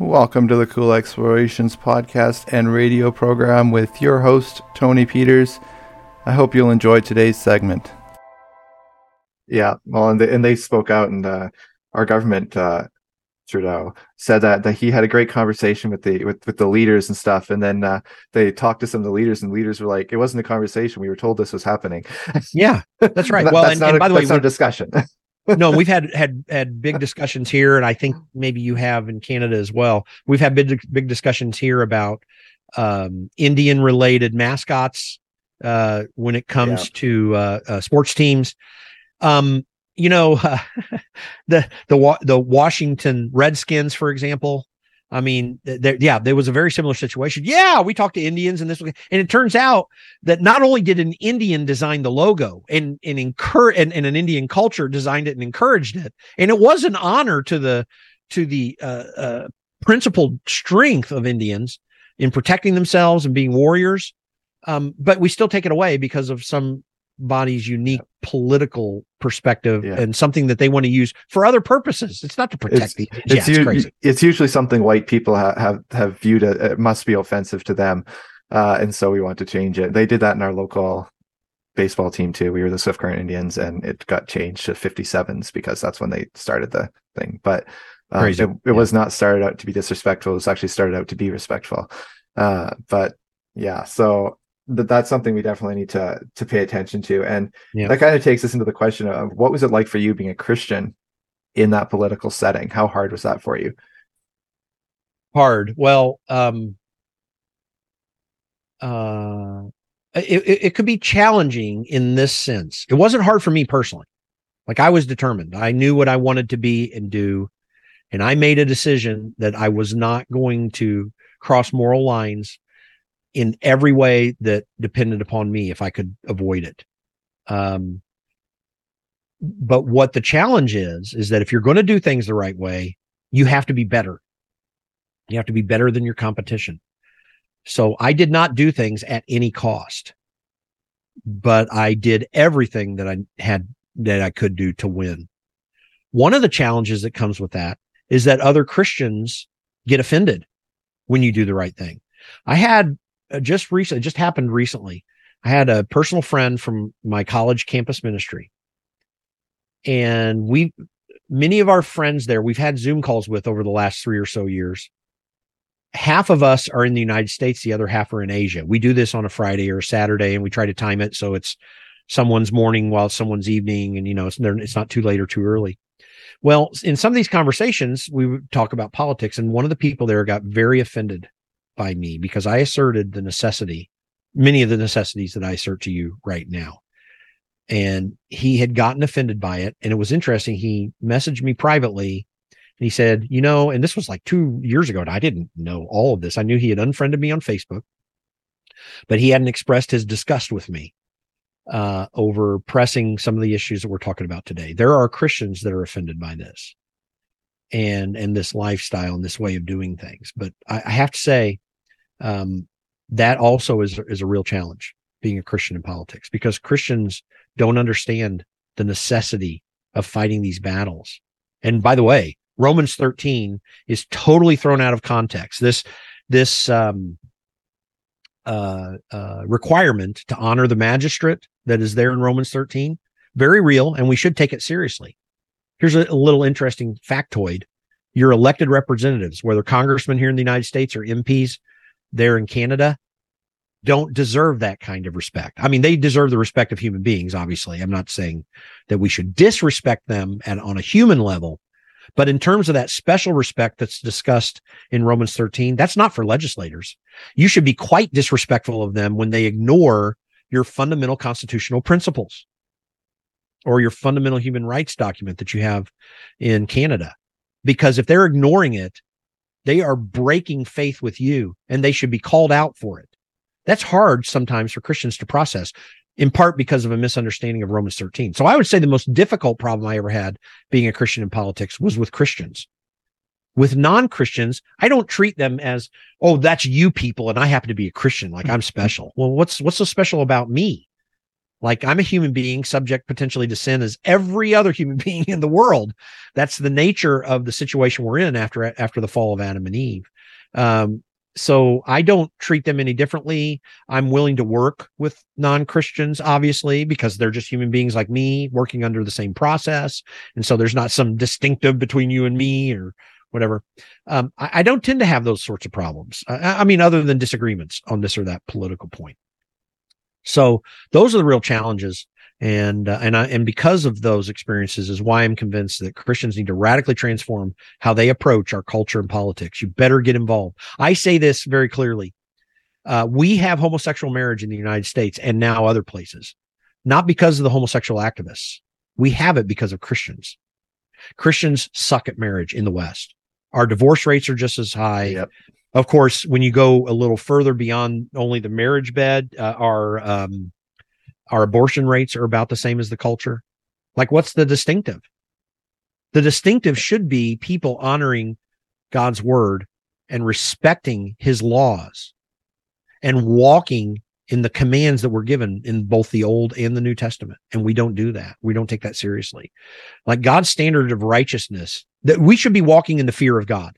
Welcome to the Cool Explorations podcast and radio program with your host, Tony Peters. I hope you'll enjoy today's segment. Yeah, well, and they, and they spoke out, and uh, our government, uh, Trudeau, said that, that he had a great conversation with the with, with the leaders and stuff, and then uh, they talked to some of the leaders, and leaders were like, "It wasn't a conversation. We were told this was happening." Yeah, that's right. That- well, that's and, not and a, by the way, that's not a discussion. no, we've had had had big discussions here, and I think maybe you have in Canada as well. We've had big big discussions here about um, Indian related mascots uh, when it comes Yeah. to uh, uh, sports teams. Um, you know, uh, the the the Washington Redskins, for example. I mean, there, yeah, there was a very similar situation. Yeah, we talked to Indians, and this, and it turns out that not only did an Indian design the logo and and encourage and, and an Indian culture designed it and encouraged it, and it was an honor to the to the uh, uh, principled strength of Indians in protecting themselves and being warriors. Um, but we still take it away because of somebody's unique political perspective Yeah. and something that they want to use for other purposes. It's not to protect the yeah, it's, it's u- crazy. it's usually something white people ha- have have viewed it, it must be offensive to them, uh, and so we want to change it. They did that in our local baseball team too. We were the Swift Current Indians, and it got changed to 57s because that's when they started the thing. But um, it, it was not started out to be disrespectful. It was actually started out to be respectful. Uh, but yeah, so th- that's something we definitely need to to pay attention to, and Yeah. that kind of takes us into the question of what was it like for you being a Christian in that political setting? How hard was that for you? hard well um uh it, it, it could be challenging in this sense it wasn't hard for me personally like i was determined i knew what i wanted to be and do and i made a decision that i was not going to cross moral lines in every way that depended upon me if i could avoid it um but what the challenge is is that if you're going to do things the right way you have to be better you have to be better than your competition. So I did not do things at any cost, but I did everything that I had that I could do to win. One of the challenges that comes with that is that other Christians get offended when you do the right thing. I had Uh, just recently, just happened recently. I had a personal friend from my college campus ministry. And we, many of our friends there, we've had Zoom calls with over the last three or so years half of us are in the United States, the other half are in Asia. We do this on a Friday or a Saturday, and we try to time it so it's someone's morning while someone's evening, and you know it's it's not too late or too early. Well, in some of these conversations, we would talk about politics, and one of the people there got very offended by me because I asserted the necessity, many of the necessities that I assert to you right now. And he had gotten offended by it. And it was interesting. He messaged me privately and he said, you know, and this was like two years ago, and I didn't know all of this. I knew he had unfriended me on Facebook, but he hadn't expressed his disgust with me uh, over pressing some of the issues that we're talking about today. There are Christians that are offended by this and and this lifestyle and this way of doing things. But I, I have to say, um, that also is is a real challenge being a Christian in politics because Christians don't understand the necessity of fighting these battles. And by the way, Romans 13 is totally thrown out of context. This this um, uh, uh, requirement to honor the magistrate that is there in Romans 13 very real, and we should take it seriously. Here's a, a little interesting factoid: your elected representatives, whether congressmen here in the United States or MPs there in Canada, don't deserve that kind of respect. I mean, they deserve the respect of human beings. Obviously, I'm not saying that we should disrespect them at on a human level, but in terms of that special respect that's discussed in Romans 13, that's not for legislators. You should be quite disrespectful of them when they ignore your fundamental constitutional principles or your fundamental human rights document that you have in Canada. Because if they're ignoring it, they are breaking faith with you and they should be called out for it. That's hard sometimes for Christians to process, in part because of a misunderstanding of Romans 13. So I would say the most difficult problem I ever had being a Christian in politics was with Christians. With non Christians, I don't treat them as, oh, that's you people, and I happen to be a Christian, like I'm special. Well, what's what's so special about me? Like I'm a human being subject potentially to sin as every other human being in the world. That's the nature of the situation we're in after after the fall of Adam and Eve. Um, so I don't treat them any differently. I'm willing to work with non-Christians, obviously, because they're just human beings like me, working under the same process. And so there's not some distinctive between you and me or whatever. Um, I, I, don't tend to have those sorts of problems. I, I mean, other than disagreements on this or that political point. So those are the real challenges. And uh, and I and because of those experiences is why I'm convinced that Christians need to radically transform how they approach our culture and politics. You better get involved. I say this very clearly. Uh, we have homosexual marriage in the United States and now other places, not because of the homosexual activists. We have it because of Christians. Christians suck at marriage in the West. Our divorce rates are just as high. Yep. Of course, when you go a little further beyond only the marriage bed, uh, our um, our abortion rates are about the same as the culture. Like, what's the distinctive? The distinctive should be people honoring God's word and respecting His laws and walking in the commands that were given in both the Old and the New Testament. And we don't do that. We don't take that seriously. Like God's standard of righteousness, that we should be walking in the fear of God.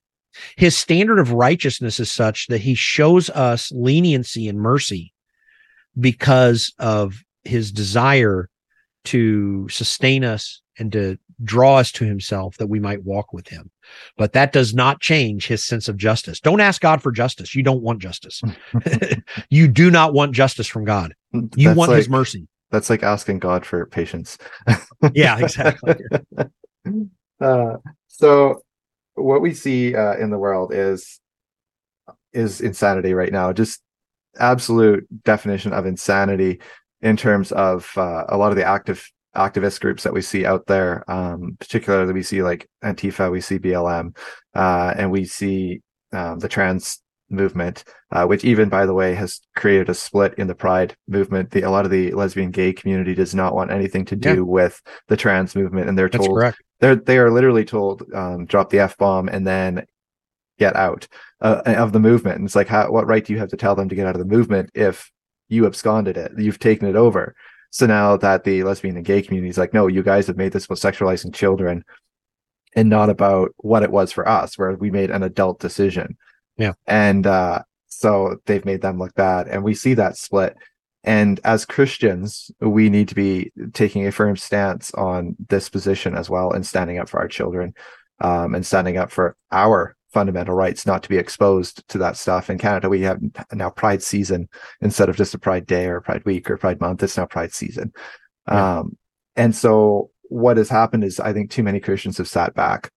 His standard of righteousness is such that he shows us leniency and mercy because of his desire to sustain us and to draw us to himself that we might walk with him. But that does not change his sense of justice. Don't ask God for justice. You don't want justice. you do not want justice from God. You that's want like, his mercy. That's like asking God for patience. yeah, exactly. uh, so what we see uh, in the world is is insanity right now. Just absolute definition of insanity in terms of uh, a lot of the active activist groups that we see out there. Um, particularly, we see like Antifa, we see BLM, uh, and we see um, the trans movement, uh, which even by the way has created a split in the Pride movement. The, a lot of the lesbian gay community does not want anything to do yeah. with the trans movement, and they're That's told correct they're they are literally told um, drop the f bomb and then get out uh, of the movement. And it's like, how, what right do you have to tell them to get out of the movement if you absconded it, you've taken it over? So now that the lesbian and gay community is like, no, you guys have made this about sexualizing children and not about what it was for us, where we made an adult decision. Yeah. And uh, so they've made them look bad. And we see that split. And as Christians, we need to be taking a firm stance on this position as well and standing up for our children um, and standing up for our fundamental rights not to be exposed to that stuff. In Canada, we have now Pride season instead of just a Pride Day or Pride Week or Pride Month. It's now Pride season. Yeah. Um, and so what has happened is I think too many Christians have sat back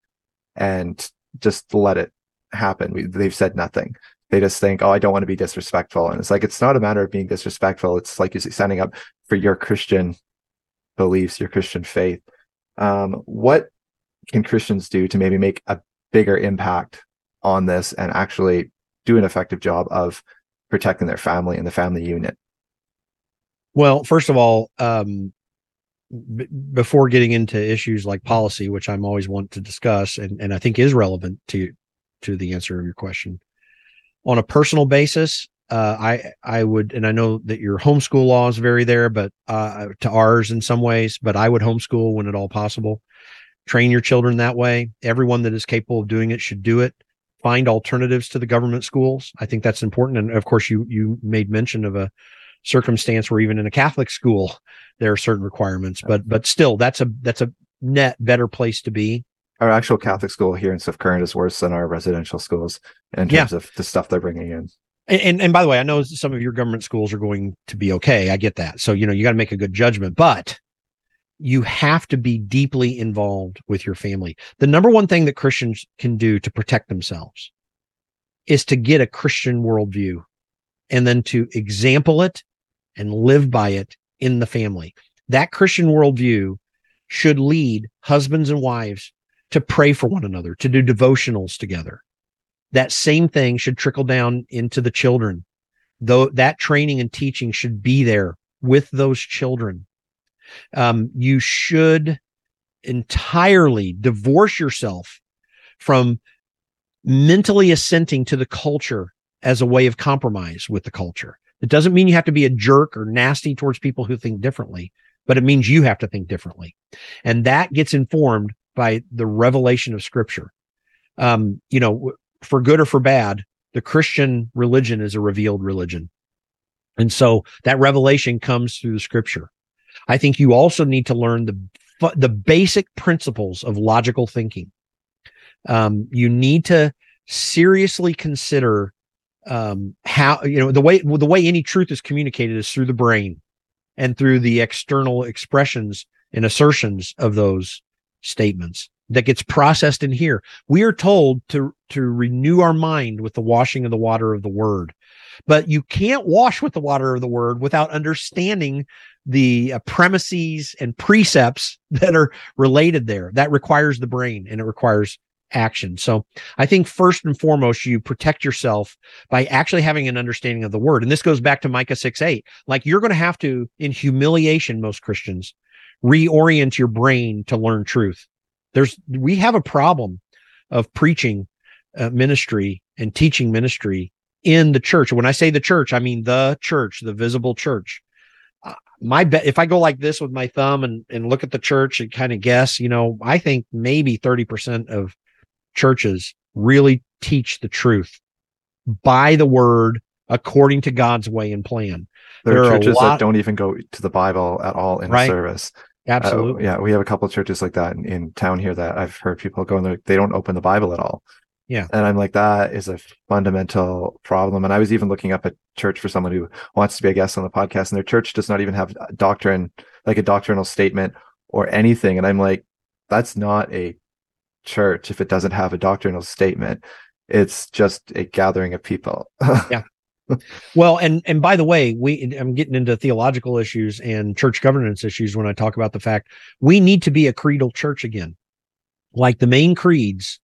and just let it happen. We, they've said nothing they just think, oh, I don't want to be disrespectful. And it's like, it's not a matter of being disrespectful. It's like you're standing up for your Christian beliefs, your Christian faith. Um, what can Christians do to maybe make a bigger impact on this and actually do an effective job of protecting their family and the family unit? Well, first of all, um, b- before getting into issues like policy, which I'm always want to discuss, and, and I think is relevant to to the answer of your question, on a personal basis, uh, I I would, and I know that your homeschool laws vary there, but uh, to ours in some ways. But I would homeschool when at all possible. Train your children that way. Everyone that is capable of doing it should do it. Find alternatives to the government schools. I think that's important. And of course, you you made mention of a circumstance where even in a Catholic school there are certain requirements, but but still, that's a that's a net better place to be our actual Catholic school here in Swift Current is worse than our residential schools in terms yeah. of the stuff they're bringing in. And, and, and by the way, I know some of your government schools are going to be okay. I get that. So you know you got to make a good judgment, but you have to be deeply involved with your family. The number one thing that Christians can do to protect themselves is to get a Christian worldview and then to example it and live by it in the family. That Christian worldview should lead husbands and wives to pray for one another, to do devotionals together. That same thing should trickle down into the children. Though that training and teaching should be there with those children. Um, you should entirely divorce yourself from mentally assenting to the culture as a way of compromise with the culture. It doesn't mean you have to be a jerk or nasty towards people who think differently, but it means you have to think differently. And that gets informed by the revelation of scripture. Um, you know, for good or for bad, the Christian religion is a revealed religion. And so that revelation comes through the scripture. I think you also need to learn the the basic principles of logical thinking. Um, you need to seriously consider um, how you know the way the way any truth is communicated is through the brain and through the external expressions and assertions of those statements that gets processed in here. We are told to to renew our mind with the washing of the water of the word. But you can't wash with the water of the word without understanding the uh, premises and precepts that are related there. That requires the brain and it requires action. So I think first and foremost, you protect yourself by actually having an understanding of the word. And this goes back to Micah 6 8. Like you're going to have to, in humiliation, most Christians, reorient your brain to learn truth. There's, we have a problem of preaching uh, ministry and teaching ministry in the church. When I say the church, I mean the church, the visible church. Uh, my bet, if I go like this with my thumb and, and look at the church and kind of guess, you know, I think maybe 30% of churches really teach the truth by the word according to God's way and plan. There, there are churches lot, that don't even go to the Bible at all in right, service. Absolutely. Uh, yeah, we have a couple of churches like that in, in town here that I've heard people go in there. They don't open the Bible at all. Yeah. And I'm like, that is a fundamental problem. And I was even looking up a church for someone who wants to be a guest on the podcast, and their church does not even have doctrine, like a doctrinal statement or anything. And I'm like, that's not a church if it doesn't have a doctrinal statement. It's just a gathering of people. yeah. Well, and and by the way, we I'm getting into theological issues and church governance issues when I talk about the fact we need to be a creedal church again. Like the main creeds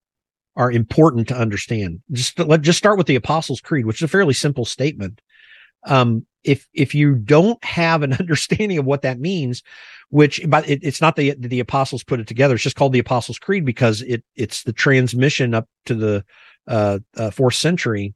are important to understand. Just let just start with the Apostles' Creed, which is a fairly simple statement. Um, if if you don't have an understanding of what that means, which but it, it's not the the apostles put it together. It's just called the Apostles' Creed because it it's the transmission up to the uh, uh, fourth century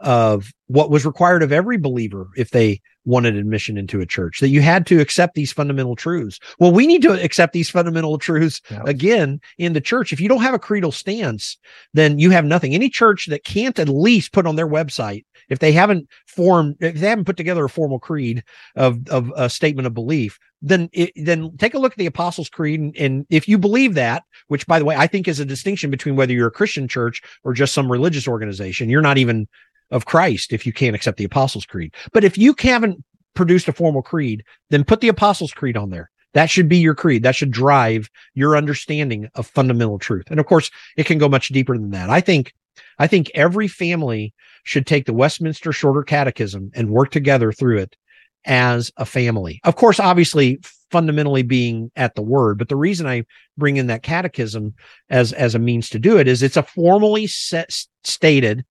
of what was required of every believer if they wanted admission into a church that you had to accept these fundamental truths. Well we need to accept these fundamental truths again in the church. If you don't have a creedal stance then you have nothing. Any church that can't at least put on their website if they haven't formed if they haven't put together a formal creed of of a statement of belief then it, then take a look at the apostles creed and, and if you believe that which by the way i think is a distinction between whether you're a christian church or just some religious organization you're not even of Christ if you can't accept the Apostles' Creed. But if you haven't produced a formal creed, then put the Apostles' Creed on there. That should be your creed. That should drive your understanding of fundamental truth. And of course, it can go much deeper than that. I think, I think every family should take the Westminster Shorter Catechism and work together through it as a family. Of course, obviously, fundamentally being at the word, but the reason I bring in that catechism as as a means to do it is it's a formally set, stated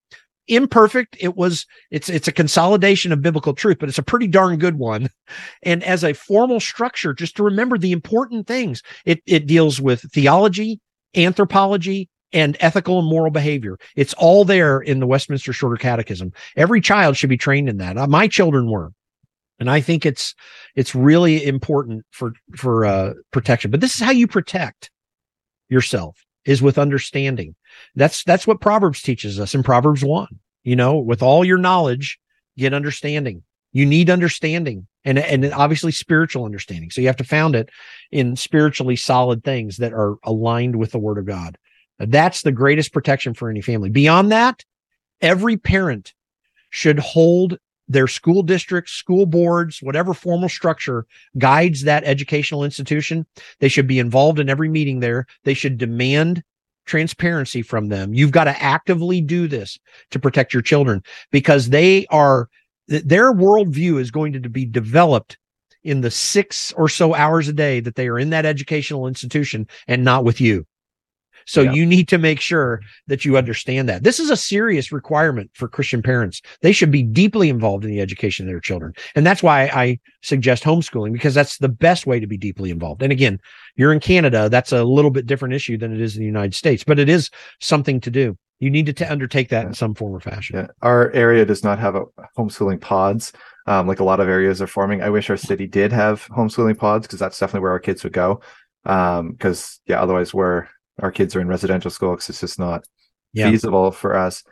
imperfect. It was it's it's a consolidation of biblical truth, but it's a pretty darn good one. And as a formal structure, just to remember the important things, it it deals with theology, anthropology, and ethical and moral behavior. It's all there in the Westminster Shorter Catechism. Every child should be trained in that. Uh, my children were. And I think it's it's really important for for uh, protection. But this is how you protect yourself is with understanding. That's that's what Proverbs teaches us in Proverbs 1. You know, with all your knowledge, get understanding. You need understanding and and obviously spiritual understanding. So you have to found it in spiritually solid things that are aligned with the word of God. That's the greatest protection for any family. Beyond that, every parent should hold their school districts, school boards, whatever formal structure guides that educational institution. They should be involved in every meeting there. They should demand transparency from them. You've got to actively do this to protect your children because they are, their worldview is going to be developed in the six or so hours a day that they are in that educational institution and not with you. So yeah. you need to make sure that you understand that. This is a serious requirement for Christian parents. They should be deeply involved in the education of their children. And that's why I suggest homeschooling because that's the best way to be deeply involved. And again, you're in Canada, that's a little bit different issue than it is in the United States, but it is something to do. You need to t- undertake that in some form or fashion. Yeah. Our area does not have a homeschooling pods. Um, like a lot of areas are forming. I wish our city did have homeschooling pods because that's definitely where our kids would go. Um, because yeah, otherwise we're our kids are in residential school because it's just not yeah. feasible for us.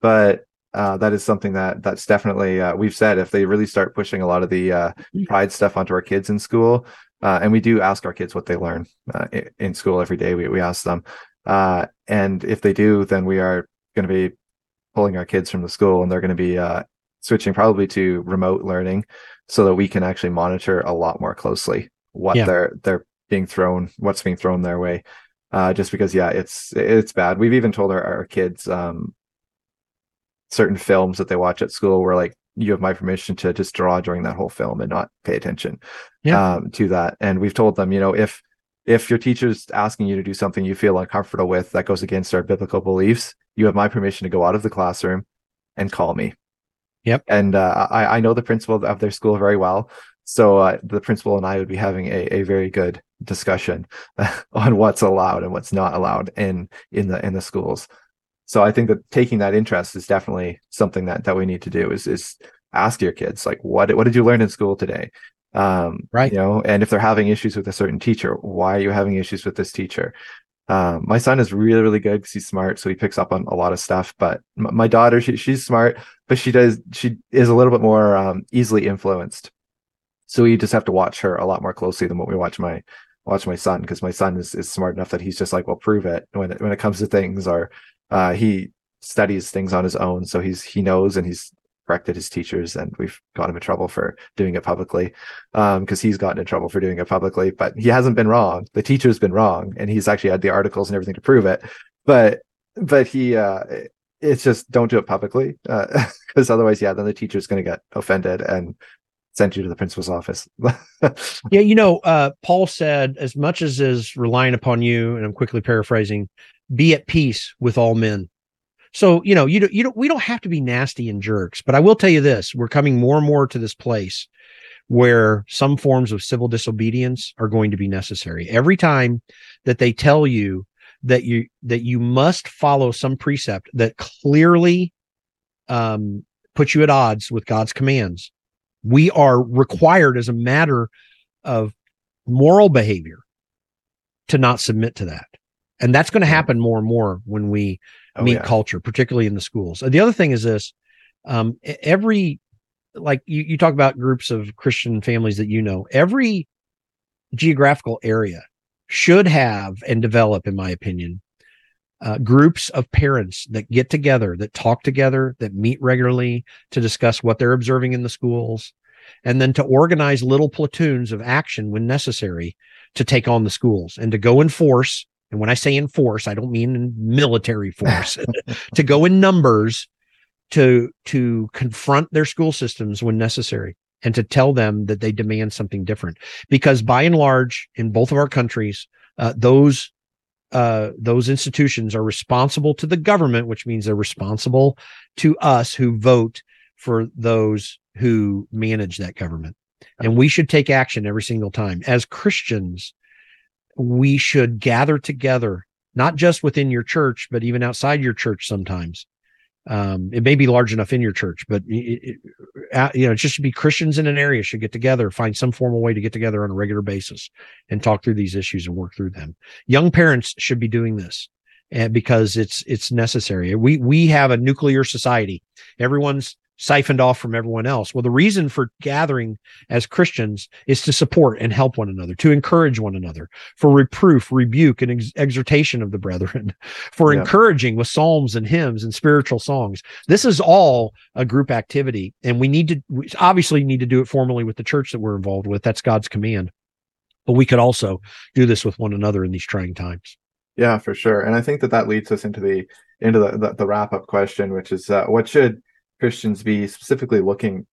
But uh, that is something that that's definitely uh, we've said if they really start pushing a lot of the uh, mm. pride stuff onto our kids in school, uh, and we do ask our kids what they learn uh, in school every day. We we ask them, uh, and if they do, then we are going to be pulling our kids from the school, and they're going to be switching probably to remote learning, so that we can actually monitor a lot more closely what yeah. they're they're being thrown, what's being thrown their way. Just because, yeah, it's it's bad. We've even told our, our kids um, certain films that they watch at school where like you have my permission to just draw during that whole film and not pay attention yeah. um, to that. And we've told them, you know, if if your teacher's asking you to do something you feel uncomfortable with that goes against our biblical beliefs, you have my permission to go out of the classroom and call me. Yep. And uh, I, I know the principal of their school very well. So uh, the principal and I would be having a, a very good discussion on what's allowed and what's not allowed in in the in the schools. So I think that taking that interest is definitely something that that we need to do is is ask your kids like what what did you learn in school today? Um, right. You know, and if they're having issues with a certain teacher, why are you having issues with this teacher? Um, my son is really really good because he's smart, so he picks up on a lot of stuff. But m- my daughter, she, she's smart, but she does she is a little bit more um, easily influenced. So we just have to watch her a lot more closely than what we watch my watch my son because my son is, is smart enough that he's just like, well, prove it when it, when it comes to things or uh, he studies things on his own, so he's he knows and he's corrected his teachers, and we've got him in trouble for doing it publicly because um, he's gotten in trouble for doing it publicly. But he hasn't been wrong. The teacher's been wrong, and he's actually had the articles and everything to prove it. But but he uh, it's just don't do it publicly because uh, otherwise, yeah, then the teacher's going to get offended and send you to the principal's office. yeah, you know, uh, Paul said, as much as is relying upon you, and I'm quickly paraphrasing, be at peace with all men. So, you know, you don't, you don't, we don't have to be nasty and jerks, but I will tell you this, we're coming more and more to this place where some forms of civil disobedience are going to be necessary. Every time that they tell you that you, that you must follow some precept that clearly, um, puts you at odds with God's commands, we are required as a matter of moral behavior to not submit to that. And that's going to happen more and more when we oh, meet yeah. culture, particularly in the schools. The other thing is this um, every, like you, you talk about groups of Christian families that you know, every geographical area should have and develop, in my opinion, uh, groups of parents that get together, that talk together, that meet regularly to discuss what they're observing in the schools, and then to organize little platoons of action when necessary to take on the schools and to go in force. and when I say in force, I don't mean military force, to go in numbers to to confront their school systems when necessary and to tell them that they demand something different. Because by and large, in both of our countries, uh, those uh, those institutions are responsible to the government, which means they're responsible to us who vote for those who manage that government. And we should take action every single time. As Christians, we should gather together, not just within your church, but even outside your church sometimes. Um, it may be large enough in your church, but it, it, you know, it just should be Christians in an area should get together, find some formal way to get together on a regular basis and talk through these issues and work through them. Young parents should be doing this and because it's, it's necessary. We, we have a nuclear society. Everyone's siphoned off from everyone else. Well, the reason for gathering as Christians is to support and help one another, to encourage one another, for reproof, rebuke, and ex- exhortation of the brethren, for yeah. encouraging with psalms and hymns and spiritual songs. This is all a group activity, and we need to we obviously need to do it formally with the church that we're involved with. That's God's command. But we could also do this with one another in these trying times. Yeah, for sure. And I think that that leads us into the into the the, the wrap up question, which is uh, what should Christians be specifically looking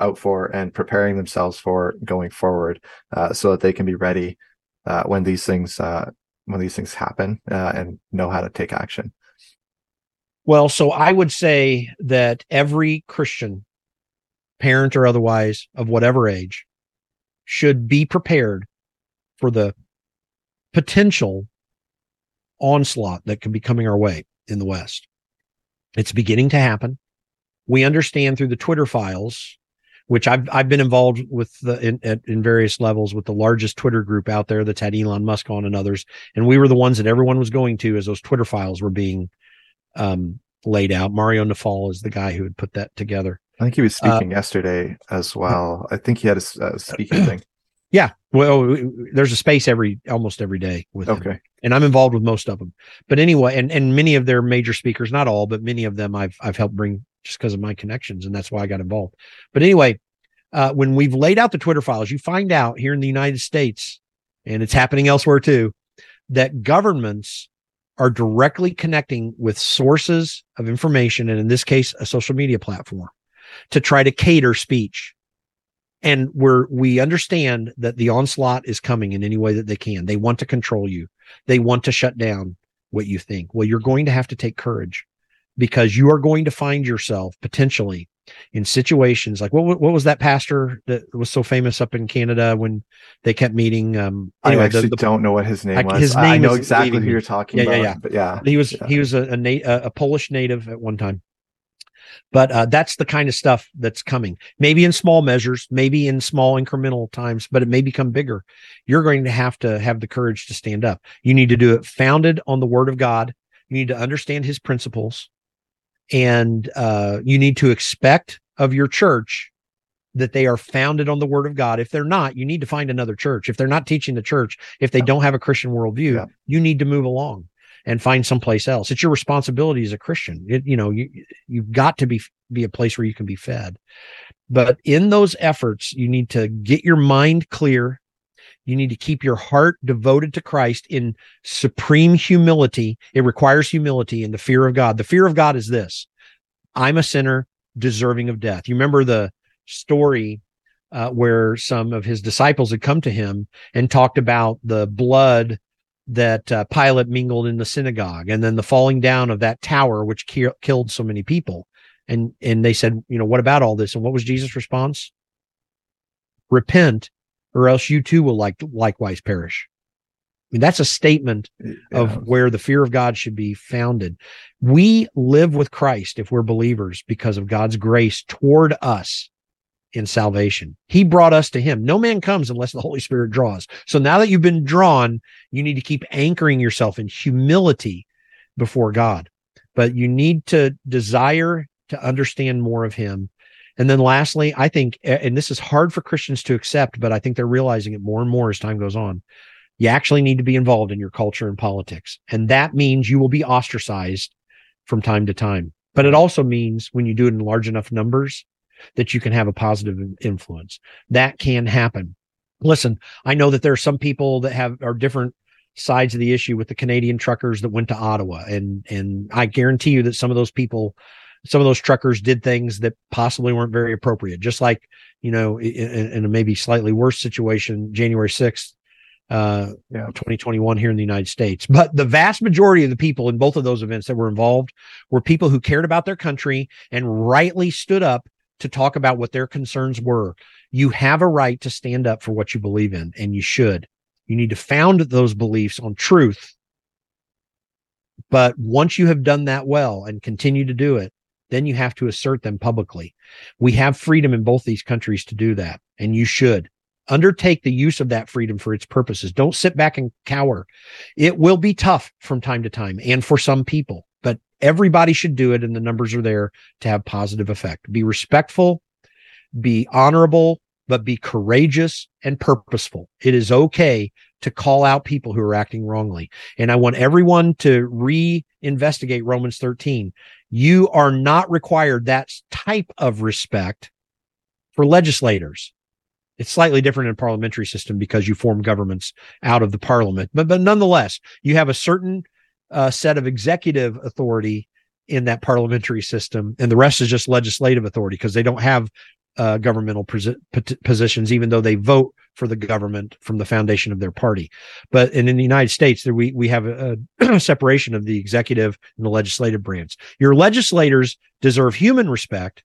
out for and preparing themselves for going forward, uh, so that they can be ready uh, when these things uh, when these things happen uh, and know how to take action. Well, so I would say that every Christian, parent or otherwise, of whatever age, should be prepared for the potential onslaught that can be coming our way in the West. It's beginning to happen. We understand through the Twitter files, which I've I've been involved with the in, at, in various levels with the largest Twitter group out there that's had Elon Musk on and others, and we were the ones that everyone was going to as those Twitter files were being um, laid out. Mario Nawfal is the guy who had put that together. I think he was uh, speaking uh, yesterday as well. I think he had a, a speaking thing. Yeah, well, there's a space every almost every day with okay. Him. and I'm involved with most of them. But anyway, and and many of their major speakers, not all, but many of them, I've I've helped bring just because of my connections, and that's why I got involved. But anyway, uh, when we've laid out the Twitter files, you find out here in the United States, and it's happening elsewhere too, that governments are directly connecting with sources of information, and in this case, a social media platform, to try to cater speech. And we're we understand that the onslaught is coming in any way that they can. They want to control you. They want to shut down what you think. Well you're going to have to take courage because you are going to find yourself potentially in situations like what what was that pastor that was so famous up in Canada when they kept meeting? Um, anyway, I actually the, the, don't know what his name was. His name I know exactly who you're talking yeah, about. Yeah, yeah, but yeah, he was yeah. he was a a, na- a Polish native at one time, but uh, that's the kind of stuff that's coming. Maybe in small measures, maybe in small incremental times, but it may become bigger. You're going to have to have the courage to stand up. You need to do it founded on the Word of God. You need to understand His principles, and uh, you need to expect of your church that they are founded on the Word of God. If they're not, you need to find another church. If they're not teaching the church, if they don't have a Christian worldview, yeah. you need to move along and find someplace else. It's your responsibility as a Christian. It, you know, you you've got to be be a place where you can be fed. But in those efforts, you need to get your mind clear. You need to keep your heart devoted to Christ in supreme humility. It requires humility and the fear of God. The fear of God is this I'm a sinner deserving of death. You remember the story uh, where some of his disciples had come to him and talked about the blood that uh, Pilate mingled in the synagogue, and then the falling down of that tower, which ki- killed so many people. And and they said, you know, what about all this? And what was Jesus' response? Repent, or else you too will like likewise perish. I mean, that's a statement yeah. of where the fear of God should be founded. We live with Christ if we're believers because of God's grace toward us in salvation. He brought us to him. No man comes unless the Holy Spirit draws. So now that you've been drawn, you need to keep anchoring yourself in humility before God. But you need to desire to understand more of him. And then lastly, I think, and this is hard for Christians to accept, but I think they're realizing it more and more as time goes on. You actually need to be involved in your culture and politics. And that means you will be ostracized from time to time. But it also means when you do it in large enough numbers, that you can have a positive influence. That can happen. Listen, I know that there are some people that have are different sides of the issue with the Canadian truckers that went to Ottawa and and I guarantee you that some of those people some of those truckers did things that possibly weren't very appropriate just like you know in, in a maybe slightly worse situation January 6th uh yeah. 2021 here in the United States. But the vast majority of the people in both of those events that were involved were people who cared about their country and rightly stood up to talk about what their concerns were. You have a right to stand up for what you believe in, and you should. You need to found those beliefs on truth. But once you have done that well and continue to do it, then you have to assert them publicly. We have freedom in both these countries to do that, and you should undertake the use of that freedom for its purposes. Don't sit back and cower. It will be tough from time to time and for some people, but everybody should do it and the numbers are there to have positive effect be respectful be honorable but be courageous and purposeful it is okay to call out people who are acting wrongly. And i want everyone to re-investigate romans 13 you are not required that type of respect for legislators. It's slightly different in a parliamentary system because you form governments out of the parliament. But but nonetheless you have a certain uh, set of executive authority in that parliamentary system, and the rest is just legislative authority because they don't have uh, governmental positions, even though they vote for the government from the foundation of their party. But and in the United States, there we we have a, a separation of the executive and the legislative branch. Your legislators deserve human respect,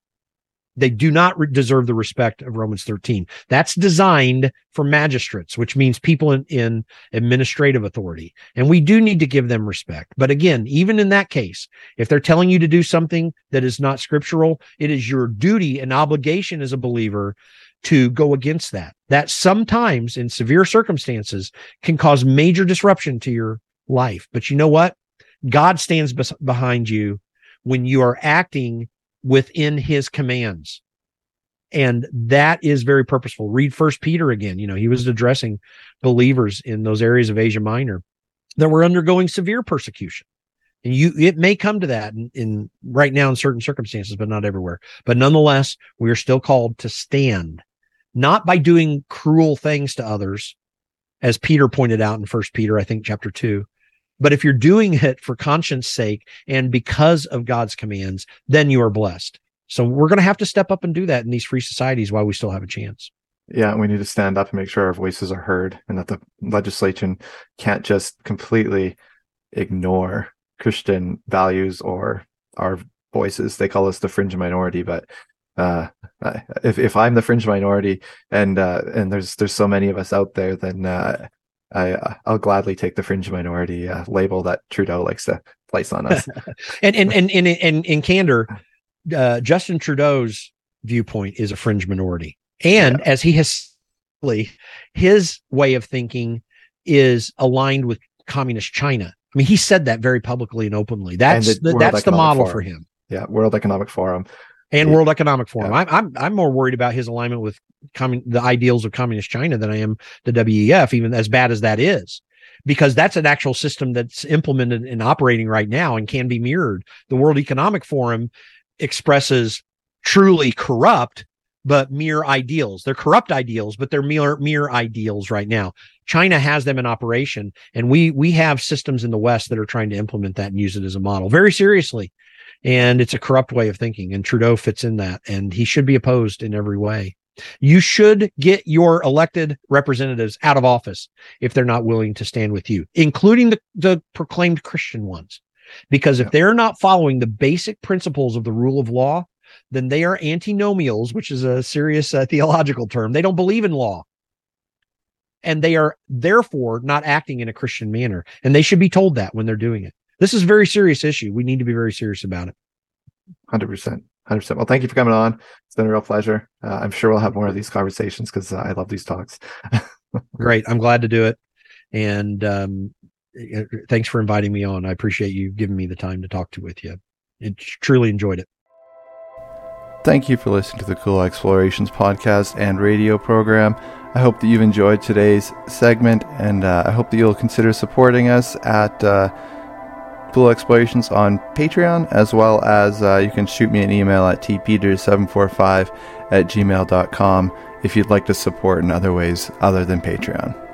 They do not re- deserve the respect of Romans 13. That's designed for magistrates, which means people in, in administrative authority. And we do need to give them respect. But again, even in that case, if they're telling you to do something that is not scriptural, it is your duty and obligation as a believer to go against that. That sometimes in severe circumstances can cause major disruption to your life. But you know what? God stands bes- behind you when you are acting within his commands. And that is very purposeful. Read first Peter again. You know, he was addressing believers in those areas of Asia Minor that were undergoing severe persecution. And you, it may come to that in, in right now in certain circumstances, but not everywhere. But nonetheless, we are still called to stand, not by doing cruel things to others, as Peter pointed out in First Peter, I think chapter two, but if you're doing it for conscience sake and because of God's commands, then you are blessed. So we're going to have to step up and do that in these free societies while we still have a chance. Yeah, we need to stand up and make sure our voices are heard and that the legislation can't just completely ignore Christian values or our voices. They call us the fringe minority, but uh, if if I'm the fringe minority and uh, and there's there's so many of us out there, then uh, I I'll gladly take the fringe minority uh, label that Trudeau likes to place on us. and, and and and in in candor, uh, Justin Trudeau's viewpoint is a fringe minority, and yeah. as he has his way of thinking is aligned with communist China. I mean, he said that very publicly and openly. That's the, that's the model Forum. for him. Yeah, World Economic Forum and yeah. World Economic Forum. Yeah. I'm I'm I'm more worried about his alignment with commun- the ideals of communist China than I am the WEF, even as bad as that is, because that's an actual system that's implemented and operating right now and can be mirrored. The World Economic Forum expresses truly corrupt but mere ideals. They're corrupt ideals, but they're mere mere ideals right now. China has them in operation, and we we have systems in the West that are trying to implement that and use it as a model very seriously and it's a corrupt way of thinking and trudeau fits in that and he should be opposed in every way. You should get your elected representatives out of office if they're not willing to stand with you including the, the proclaimed christian ones. Because if they're not following the basic principles of the rule of law then they are antinomians, which is a serious uh, theological term. They don't believe in law. And they are therefore not acting in a christian manner. And they should be told that when they're doing it this is a very serious issue. We need to be very serious about it. 100%. 100%. Well, thank you for coming on. It's been a real pleasure. Uh, I'm sure we'll have more of these conversations because uh, I love these talks. Great. I'm glad to do it. And um, thanks for inviting me on. I appreciate you giving me the time to talk to with you. It truly enjoyed it. Thank you for listening to the Cool Explorations podcast and radio program. I hope that you've enjoyed today's segment, and uh, I hope that you'll consider supporting us at Explorations on Patreon, as well as uh, you can shoot me an email at tpeters745 at gmail.com if you'd like to support in other ways other than Patreon.